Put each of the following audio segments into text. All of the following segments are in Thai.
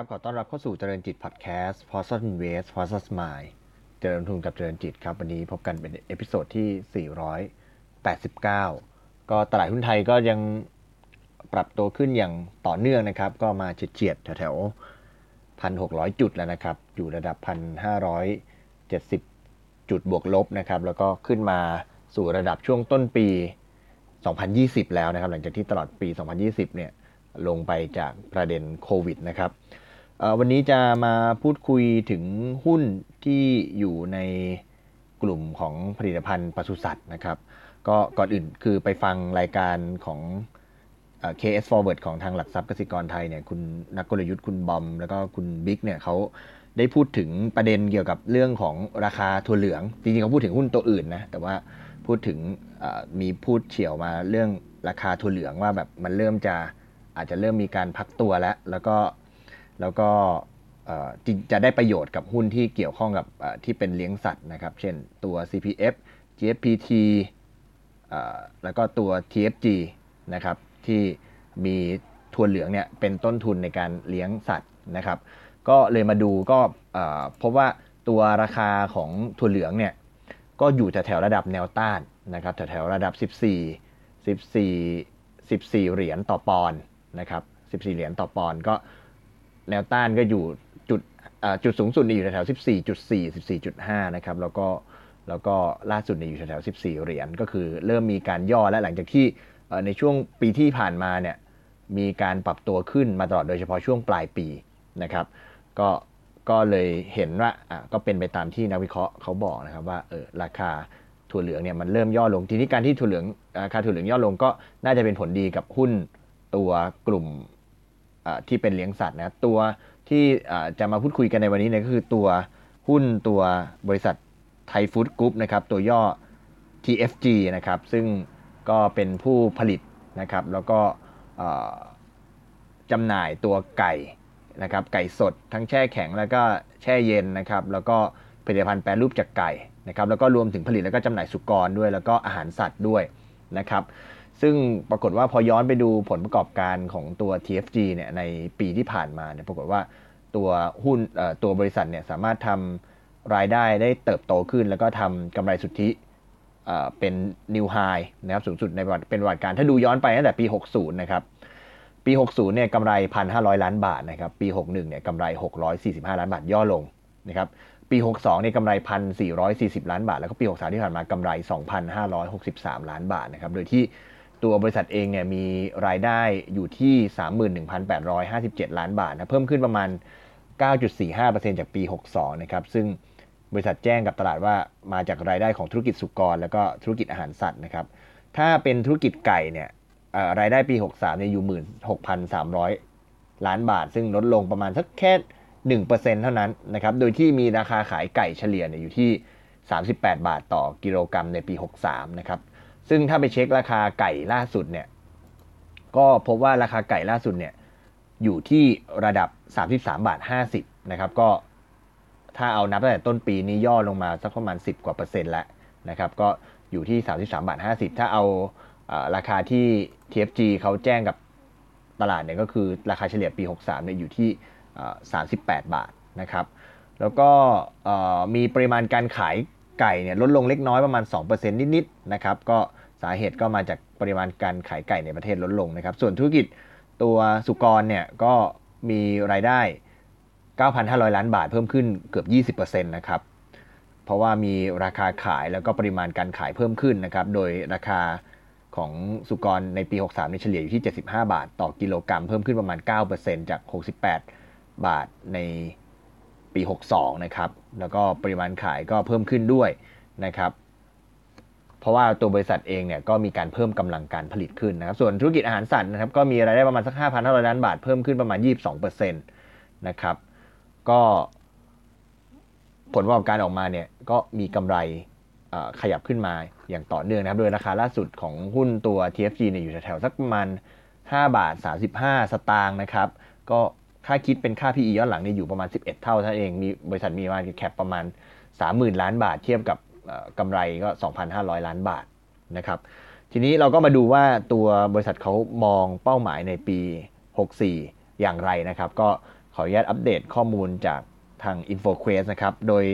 ครับ ขอต้อนรับเข้าสู่เจริญจิตพอดแคสต์ p o s t Invest p o s t Smile เจริญทุนกับเจริญจิตครับ วันนี้พบกันเป็น episode ที่ 489 ก็ตลาดหุ้นไทยก็ยังปรับตัวขึ้นอย่างต่อเนื่องนะครับ ก็มาเฉียดๆแถวๆ1,600จุดแล้วนะครับ อยู่ระดับ 1,570 จุดบวกลบนะครับ แล้วก็ขึ้นมาสู่ระดับช่วงต้นปี 2020 แล้วนะครับ หลังจากที่ตลอดปี 2020 เนี่ยลงไปจากประเด็นโควิดนะครับ วันนี้จะมาพูดคุยถึงหุ้นที่อยู่ในกลุ่มของผลิตภัณฑ์ปศุสัตว์นะครับ ก็ก่อนอื่นคือไปฟังรายการของ KS Forward ของทางหลักทรัพย์กสิกรไทยเนี่ยคุณนักกลยุทธ์คุณบอม แล้วก็คุณบิ๊กเนี่ยเขาได้พูดถึงประเด็นเกี่ยวกับเรื่องของราคาถั่วเหลือง จริงๆเขาพูดถึงหุ้นตัวอื่นนะแต่ว่าพูดถึงมีพูดเฉียวมาเรื่องราคาถั่วเหลืองว่าแบบมันเริ่มจะอาจจะเริ่มมีการพักตัวแล้ว แล้วก็ แล้วก็จะได้ประโยชน์กับหุ้นที่เกี่ยวข้องกับที่เป็นเลี้ยงสัตว์นะครับ เช่นตัว CPF GFPT แล้วก็ตัว TFG นะครับที่มีทัวเหลืองเนี่ยเป็นต้นทุนในการเลี้ยงสัตว์นะครับ ก็เลยมาดูก็พบว่าตัวราคาของทัวเหลืองเนี่ยก็อยู่แถวระดับแนวต้านนะครับแถวระดับ 14 14 14 เหรียญต่อปอนด์นะครับ 14 เหรียญต่อปอนด์ก็ แนวต้านก็อยู่จุดจุดสูงสุดอยู่แถว14.4 14.5 นะครับ แล้วก็แล้วก็ล่าสุดอยู่แถว14 เหรียญก็คือเริ่มมีการย่อและหลังจากที่ในช่วงปีที่ผ่านมาเนี่ยมีการปรับตัวขึ้นมาตลอดโดยเฉพาะช่วงปลายปีนะครับ ก็ก็เลยเห็นว่าอะก็เป็นไปตามที่นักวิเคราะห์เขาบอกนะครับว่าเออราคาถั่วเหลืองเนี่ยมันเริ่มย่อลงทีนี้การที่ถั่วเหลืองราคาถั่วเหลืองย่อลงก็น่าจะเป็นผลดีกับหุ้นตัวกลุ่ม ที่เป็นเลี้ยงสัตว์นะตัวที่จะมาพูดคุยกันในวันนี้เนี่ยก็คือตัวหุ้นตัวบริษัทไทยฟู้ดกรุ๊ปนะครับตัวย่อ TFG นะครับซึ่งก็เป็นผู้ผลิตนะครับแล้วก็จำหน่ายตัวไก่นะครับไก่สดทั้งแช่แข็งแล้วก็แช่เย็นนะครับแล้วก็ผลิตภัณฑ์แปรรูปจากไก่นะครับแล้วก็รวมถึงผลิตแล้วก็จำหน่ายสุกรด้วย แล้วก็อาหารสัตว์ด้วยนะครับ ซึ่งปรากฏว่าพอย้อนไปดูผลประกอบการของตัว TFG เนี่ยในปีที่ผ่านมาเนี่ยปรากฏว่าตัวหุ้นตัวบริษัทเนี่ยสามารถทำรายได้ได้เติบโตขึ้น แล้วก็ทำกำไรสุทธิเป็น new high นะครับสูงสุดในเป็นวัติการถ้าดูย้อนไปตั้งแต่ปี 60 นะครับ ปี 60 เนี่ยกำไร 1,500 ล้านบาทนะครับปี 61 เนี่ยกำไร 645 ล้านบาทย่อลงนะครับปี 62 เนี่ยกำไร 1,440 ล้านบาท แล้วก็ปี 63 ที่ผ่านมากำไร 2,563 ล้านบาทนะครับโดยที่ ตัวบริษัทเองเนี่ยมีรายได้อยู่ที่ 31,857 ล้านบาทนะเพิ่มขึ้นประมาณ 9.45%จากปี 62 นะครับ ซึ่งบริษัทแจ้งกับตลาดว่ามาจากรายได้ของธุรกิจสุกร แล้วก็ธุรกิจอาหารสัตว์นะครับ ถ้าเป็นธุรกิจไก่เนี่ยรายได้ปี 63 เนี่ยอยู่ 16,300 ล้านบาท ซึ่งลดลงประมาณสักแค่ 1%เท่านั้นนะครับ โดยที่มีราคาขายไก่เฉลี่ยเนี่ยอยู่ที่ 38 บาทต่อกิโลกรัมในปี 63 นะครับ ซึ่งถ้าไปเช็คราคาไก่ล่าสุดเนี่ย ก็พบว่าราคาไก่ล่าสุดเนี่ย อยู่ที่ระดับ 33บาท50 นะครับ ก็ถ้าเอานับตั้งแต่ต้นปีนี้ย่อลงมาสักประมาณ 10 กว่าเปอร์เซ็นต์แล้วนะครับ ก็อยู่ที่ 33บาท50 ถ้าเอาราคาที่ TFG เขาแจ้งกับตลาดเนี่ยก็คือราคาเฉลี่ยปี 63เนี่ยอยู่ที่ 38 บาทนะครับ แล้วก็มีปริมาณการขายไก่เนี่ยลดลงเล็กน้อยประมาณ 2%นิดๆนะครับ ก็ สาเหตุก็มาจากปริมาณการขายไก่ในประเทศลดลงนะครับ ส่วนธุรกิจตัวสุกรเนี่ยก็มีรายได้ 9,500 ล้านบาทเพิ่มขึ้นเกือบ 20%นะครับ เพราะว่ามีราคาขายแล้วก็ปริมาณการขายเพิ่มขึ้นนะครับ โดยราคาของสุกรในปี 63ในเฉลี่ยอยู่ที่ 75 บาท ต่อกิโลกรัม เพิ่มขึ้นประมาณ 9%จาก 68 บาทในปี 62 นะครับ แล้วก็ปริมาณขายก็เพิ่มขึ้นด้วยนะครับ เพราะว่าตัวบริษัทเองเนี่ยก็มีการเพิ่มกำลังการผลิตขึ้นนะครับ ส่วนธุรกิจอาหารสัตว์นะครับก็มีรายได้ประมาณสัก 5,500 ล้านบาทเพิ่มขึ้นประมาณ 22%นะครับ ก็ผลประกอบการออกมาเนี่ยก็มีกำไรขยับขึ้นมาอย่างต่อเนื่องนะครับ โดยราคาล่าสุดของหุ้นตัว TFG เนี่ยอยู่แถวๆสักประมาณ 5 บาท 35 สตางค์นะครับ ก็ค่าคิดเป็นค่า PE ย้อนหลังเนี่ยอยู่ประมาณ 11 เท่าเท่านั้นเอง มีบริษัทมี market cap ประมาณ 30,000 ล้านบาทเทียบกับ กำไรก็ 2,500 ล้านบาทนะครับ ทีนี้เราก็มาดูว่าตัวบริษัทเขามองเป้าหมายในปี 64 อย่างไรนะครับ ก็ขออนุญาตอัปเดตข้อมูลจากทาง InfoQuest นะครับ โดย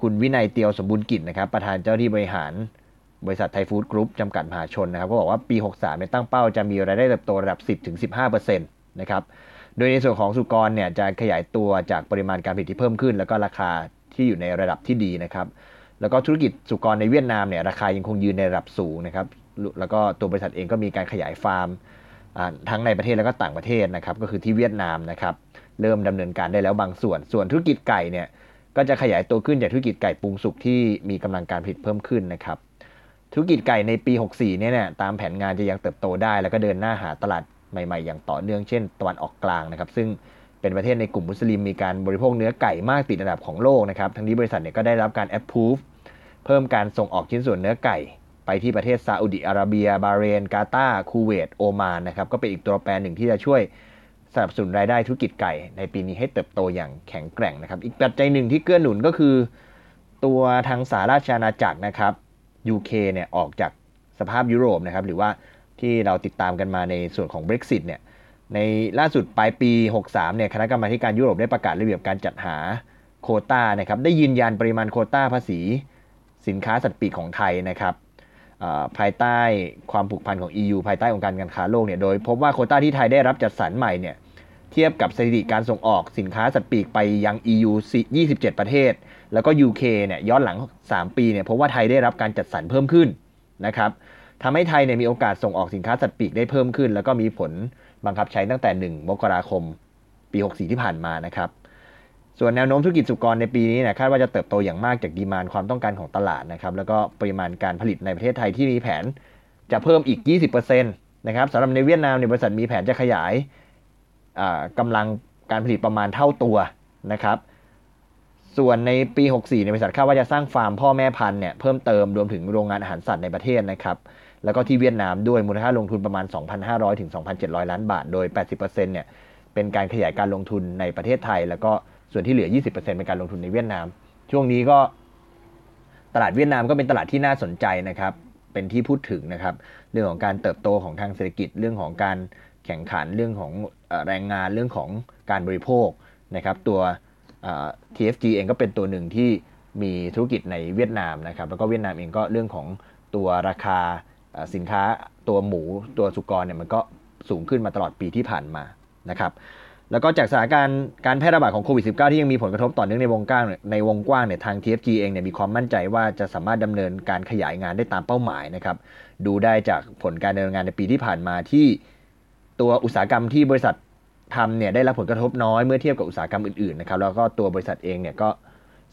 คุณวินัยเตียวสมบูรณ์กิจนะครับ ประธานเจ้าที่บริหารบริษัทไทยฟู้ดกรุ๊ปจำกัดมหาชนนะครับ ก็บอกว่าปี 63เนี่ยตั้งเป้าจะมีรายได้เติบโตระดับ 10-15%นะครับโดยในส่วนของสุกรเนี่ยจะขยายตัวจากปริมาณการผลิตที่เพิ่มขึ้น แล้วก็ราคาที่อยู่ในระดับที่ดีนะครับ แล้วก็ธุรกิจสุกรในเวียดนามเนี่ยราคายังคงยืนในระดับสูงนะครับ แล้วก็ตัวบริษัทเองก็มีการขยายฟาร์มทั้งในประเทศแล้วก็ต่างประเทศนะครับ ก็คือที่เวียดนามนะครับ เริ่มดำเนินการได้แล้วบางส่วน ส่วนธุรกิจไก่เนี่ยก็จะขยายตัวขึ้นจากธุรกิจไก่ปรุงสุกที่มีกำลังการผลิตเพิ่มขึ้นนะครับ ธุรกิจไก่ในปี 64 เนี่ยเนี่ยตามแผนงานจะยังเติบโตได้ แล้วก็เดินหน้าหาตลาดใหม่ๆ อย่างต่อเนื่องเช่นตะวันออกกลางนะครับ ซึ่งเป็นประเทศในกลุ่มมุสลิมมีการบริโภคเนื้อไก่มากติดอันดับของโลกนะครับ ทั้งนี้บริษัทเนี่ยก็ได้รับการ approve เพิ่มการส่งออกชิ้นส่วนเนื้อไก่ ไปที่ประเทศซาอุดิอาระเบีย บาเรน กาตาร์คูเวต โอมานนะครับ ก็เป็นอีกตัวแปรหนึ่งที่จะช่วยสนับสนุนรายได้ธุรกิจไก่ ในปีนี้ให้เติบโตอย่างแข็งแกร่งนะครับ อีกปัจจัยหนึ่งที่เกื้อหนุนก็คือ ตัวทางสหราชอาณาจักรนะครับ UK เนี่ยออกจากสภาพยุโรปนะครับ หรือว่าที่เราติดตามกันมาในส่วนของ Brexit เนี่ย ในล่าสุดปลายปี 63 เนี่ย คณะกรรมาการยุโรปได้ประกาศระเบียบการจัดหาโคต้านะครับ ได้ยืนยันปริมาณโคต้าภาษี สินค้าสัตว์ปีกของไทยนะครับภายใต้ความผูกพันของ EU ภายใต้องค์การการค้าโลกเนี่ยโดยพบว่าโคต้าที่ไทยได้รับจัดสรรใหม่เนี่ยเทียบกับสถิติการส่งออกสินค้าสัตว์ปีกไปยัง EU 27 ประเทศ แล้วก็ UK เนี่ยย้อนหลัง 3 ปีเนี่ยพบว่าไทยได้รับการจัดสรรเพิ่มขึ้นนะครับทำให้ไทยเนี่ยมีโอกาสส่งออกสินค้าสัตว์ปีกได้เพิ่มขึ้น แล้วก็มีผลบังคับใช้ตั้งแต่ 1 มกราคม ปี 64 ที่ผ่านมานะครับ ส่วนแนวโน้มธุรกิจสุกรในปีนี้นะคาดว่าจะเติบโตอย่างมากจากดีมานความต้องการของตลาดนะครับแล้วก็ปริมาณการผลิตในประเทศไทยที่มีแผนจะเพิ่มอีก 20%นะครับสำหรับในเวียดนามในบริษัทมีแผนจะขยายกำลังการผลิตประมาณเท่าตัวนะครับส่วนในปี 64ในบริษัทคาดว่าจะสร้างฟาร์มพ่อแม่พันธุ์เนี่ยเพิ่มเติมรวมถึงโรงงานอาหารสัตว์ในประเทศนะครับแล้วก็ที่เวียดนามด้วยมูลค่าลงทุนประมาณ 2,500ถึง2,700 ล้านบาท โดย 80%เนี่ยเป็นการขยายการลงทุนในประเทศไทย แล้วก็ ส่วนที่เหลือ 20%เป็นการลงทุนในเวียดนาม ช่วงนี้ก็ตลาดเวียดนามก็เป็นตลาดที่น่าสนใจนะครับ เป็นที่พูดถึงนะครับ เรื่องของการเติบโตของทางเศรษฐกิจ เรื่องของการแข่งขัน เรื่องของแรงงาน เรื่องของการบริโภคนะครับ ตัว TFG เองก็เป็นตัวหนึ่งที่มีธุรกิจในเวียดนามนะครับ แล้วก็เวียดนามเองก็เรื่องของตัวราคาสินค้าตัวหมูตัวสุกรเนี่ยมันก็สูงขึ้นมาตลอดปีที่ผ่านมานะครับ แล้วก็จากสถานการณ์การแพร่ระบาดของโควิด -19 ที่ยังมีผลกระทบต่อเนื่องในวงกว้างในวงกว้างเนี่ยทาง TFG เองเนี่ยมีความมั่นใจว่าจะสามารถดำเนินการขยายงานได้ตามเป้าหมายนะครับ ดูได้จากผลการดำเนินงานในปีที่ผ่านมาที่ตัวอุตสาหกรรมที่บริษัททำเนี่ยได้รับผลกระทบน้อยเมื่อเทียบกับอุตสาหกรรมอื่นๆนะครับแล้วก็ตัวบริษัทเองเนี่ยก็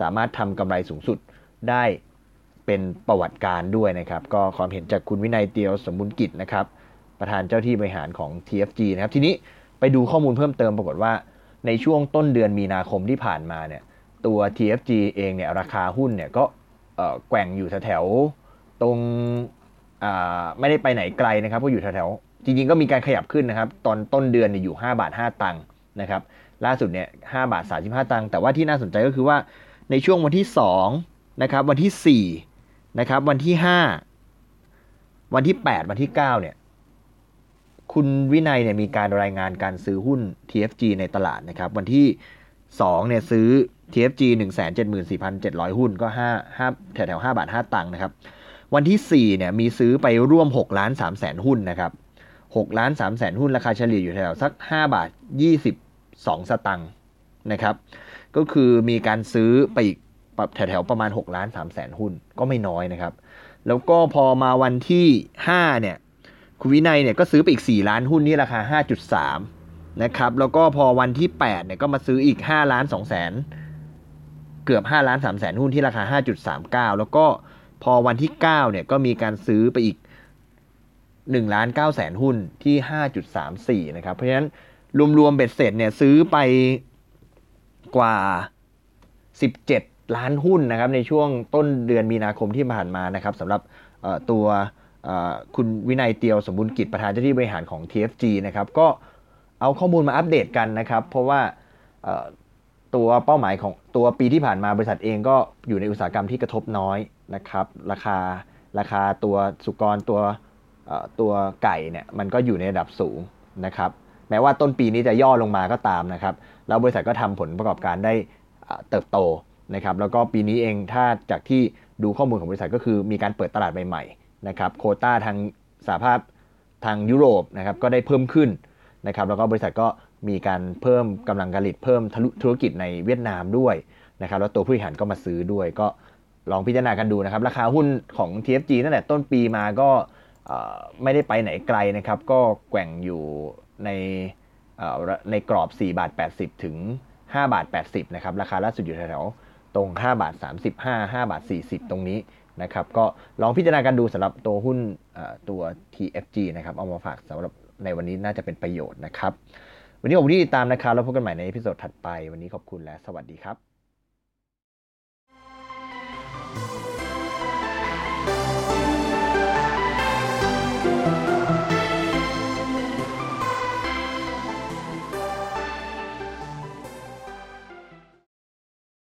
สามารถทำกำไรสูงสุดได้เป็นประวัติการด้วยนะครับ ก็ความเห็นจากคุณวินัยเตียวสมบูรณ์กิจนะครับ ประธานเจ้าที่บริหารของ TFG นะครับทีนี้ ไปดูข้อมูลเพิ่มเติมปรากฏว่าในช่วงต้นเดือนมีนาคมที่ผ่านมาเนี่ยตัว TFG เองเนี่ยราคาหุ้นเนี่ยก็แกว่งอยู่แถวๆตรงไม่ได้ไปไหนไกลนะครับก็อยู่แถวๆจริงๆก็มีการขยับขึ้นนะครับ ตอนต้นเดือนเนี่ยอยู่ 5 บาท 5 ตังค์นะครับล่าสุดเนี่ย5บาท35ตังค์แต่ว่าที่น่าสนใจก็คือว่าในช่วงวันที่2นะครับวันที่4นะครับวันที่ห้าวันที่แปดวันที่เก้าเนี่ย คุณวินัยเนี่ยมีการรายงานการซื้อหุ้น TFG ในตลาดนะครับ วันที่สองเนี่ยซื้อ TFG 174,700 หุ้นก็5 5แถวแถว5บาท 5 ตังค์นะครับ วันที่4เนี่ยมีซื้อไปร่วม6ล้าน3แสนหุ้นนะครับ6ล้าน3แสนหุ้นราคาเฉลี่ยอยู่แถวสัก 5 บาท 22 สตังค์นะครับ ก็คือมีการซื้อไปอีกแถวๆประมาณ 6 ล้าน3แสนหุ้นก็ไม่น้อยนะครับ แล้วก็พอมาวันที่5เนี่ย คุณวินัยเนี่ยก็ซื้อไปอีก 4 ล้านหุ้นนี่ราคา 5.3 นะครับ แล้วก็พอวันที่8เนี่ยก็มาซื้ออีก 5 ล้าน2แสนเกือบ 5 ล้าน3แสนหุ้นที่ราคา 5.39 แล้วก็พอวันที่9เนี่ยก็มีการซื้อไปอีก1ล้าน9แสนหุ้นที่ 5.34 นะครับ เพราะฉะนั้นรวมๆเบ็ดเสร็จเนี่ยซื้อไปกว่า 17 ล้านหุ้นนะครับในช่วงต้นเดือนมีนาคมที่ผ่านมานะครับสำหรับตัว คุณวินัยเตียวสมบูรณ์กิจประธานเจ้าที่บริหารของ TFG นะครับก็เอาข้อมูลมาอัปเดตกันนะครับ เพราะว่าตัวเป้าหมายของตัวปีที่ผ่านมาบริษัทเองก็อยู่ในอุตสาหกรรมที่กระทบน้อยนะครับราคาราคาตัวสุกรตัวตัวไก่เนี่ยมันก็อยู่ในระดับสูงนะครับแม้ว่าต้นปีนี้จะย่อลงมาก็ตามนะครับแล้วบริษัทก็ทำผลประกอบการได้เติบโตนะครับแล้วก็ปีนี้เองถ้าจากที่ดูข้อมูลของบริษัทก็คือมีการเปิดตลาดใหม่ๆ นะครับโคต้าทางสหภาพทางยุโรปนะครับก็ได้เพิ่มขึ้นนะครับแล้วก็บริษัทก็มีการเพิ่มกำลังการผลิตเพิ่มธุรกิจในเวียดนามด้วยนะครับแล้วตัวผู้บริหารก็มาซื้อด้วยก็ลองพิจารณากันดูนะครับ ราคาหุ้นของ TFG ตั้งแต่ต้นปีมาก็ไม่ได้ไปไหนไกลนะครับ ก็แกว่งอยู่ในในกรอบ 4 บาท 80 ถึง 5 บาท 80 นะครับ ราคาล่าสุดอยู่แถวตรง 5 บาท 35 5 บาท 40 ตรงนี้ นะครับก็ลองพิจารณากันดูสำหรับตัวหุ้นตัว TFG นะครับเอามาฝากสำหรับในวันนี้น่าจะเป็นประโยชน์นะครับ วันนี้ขอบคุณที่ติดตามนะครับแล้วพบกันใหม่ในพิโซดถัดไป วันนี้ขอบคุณและสวัสดีครับ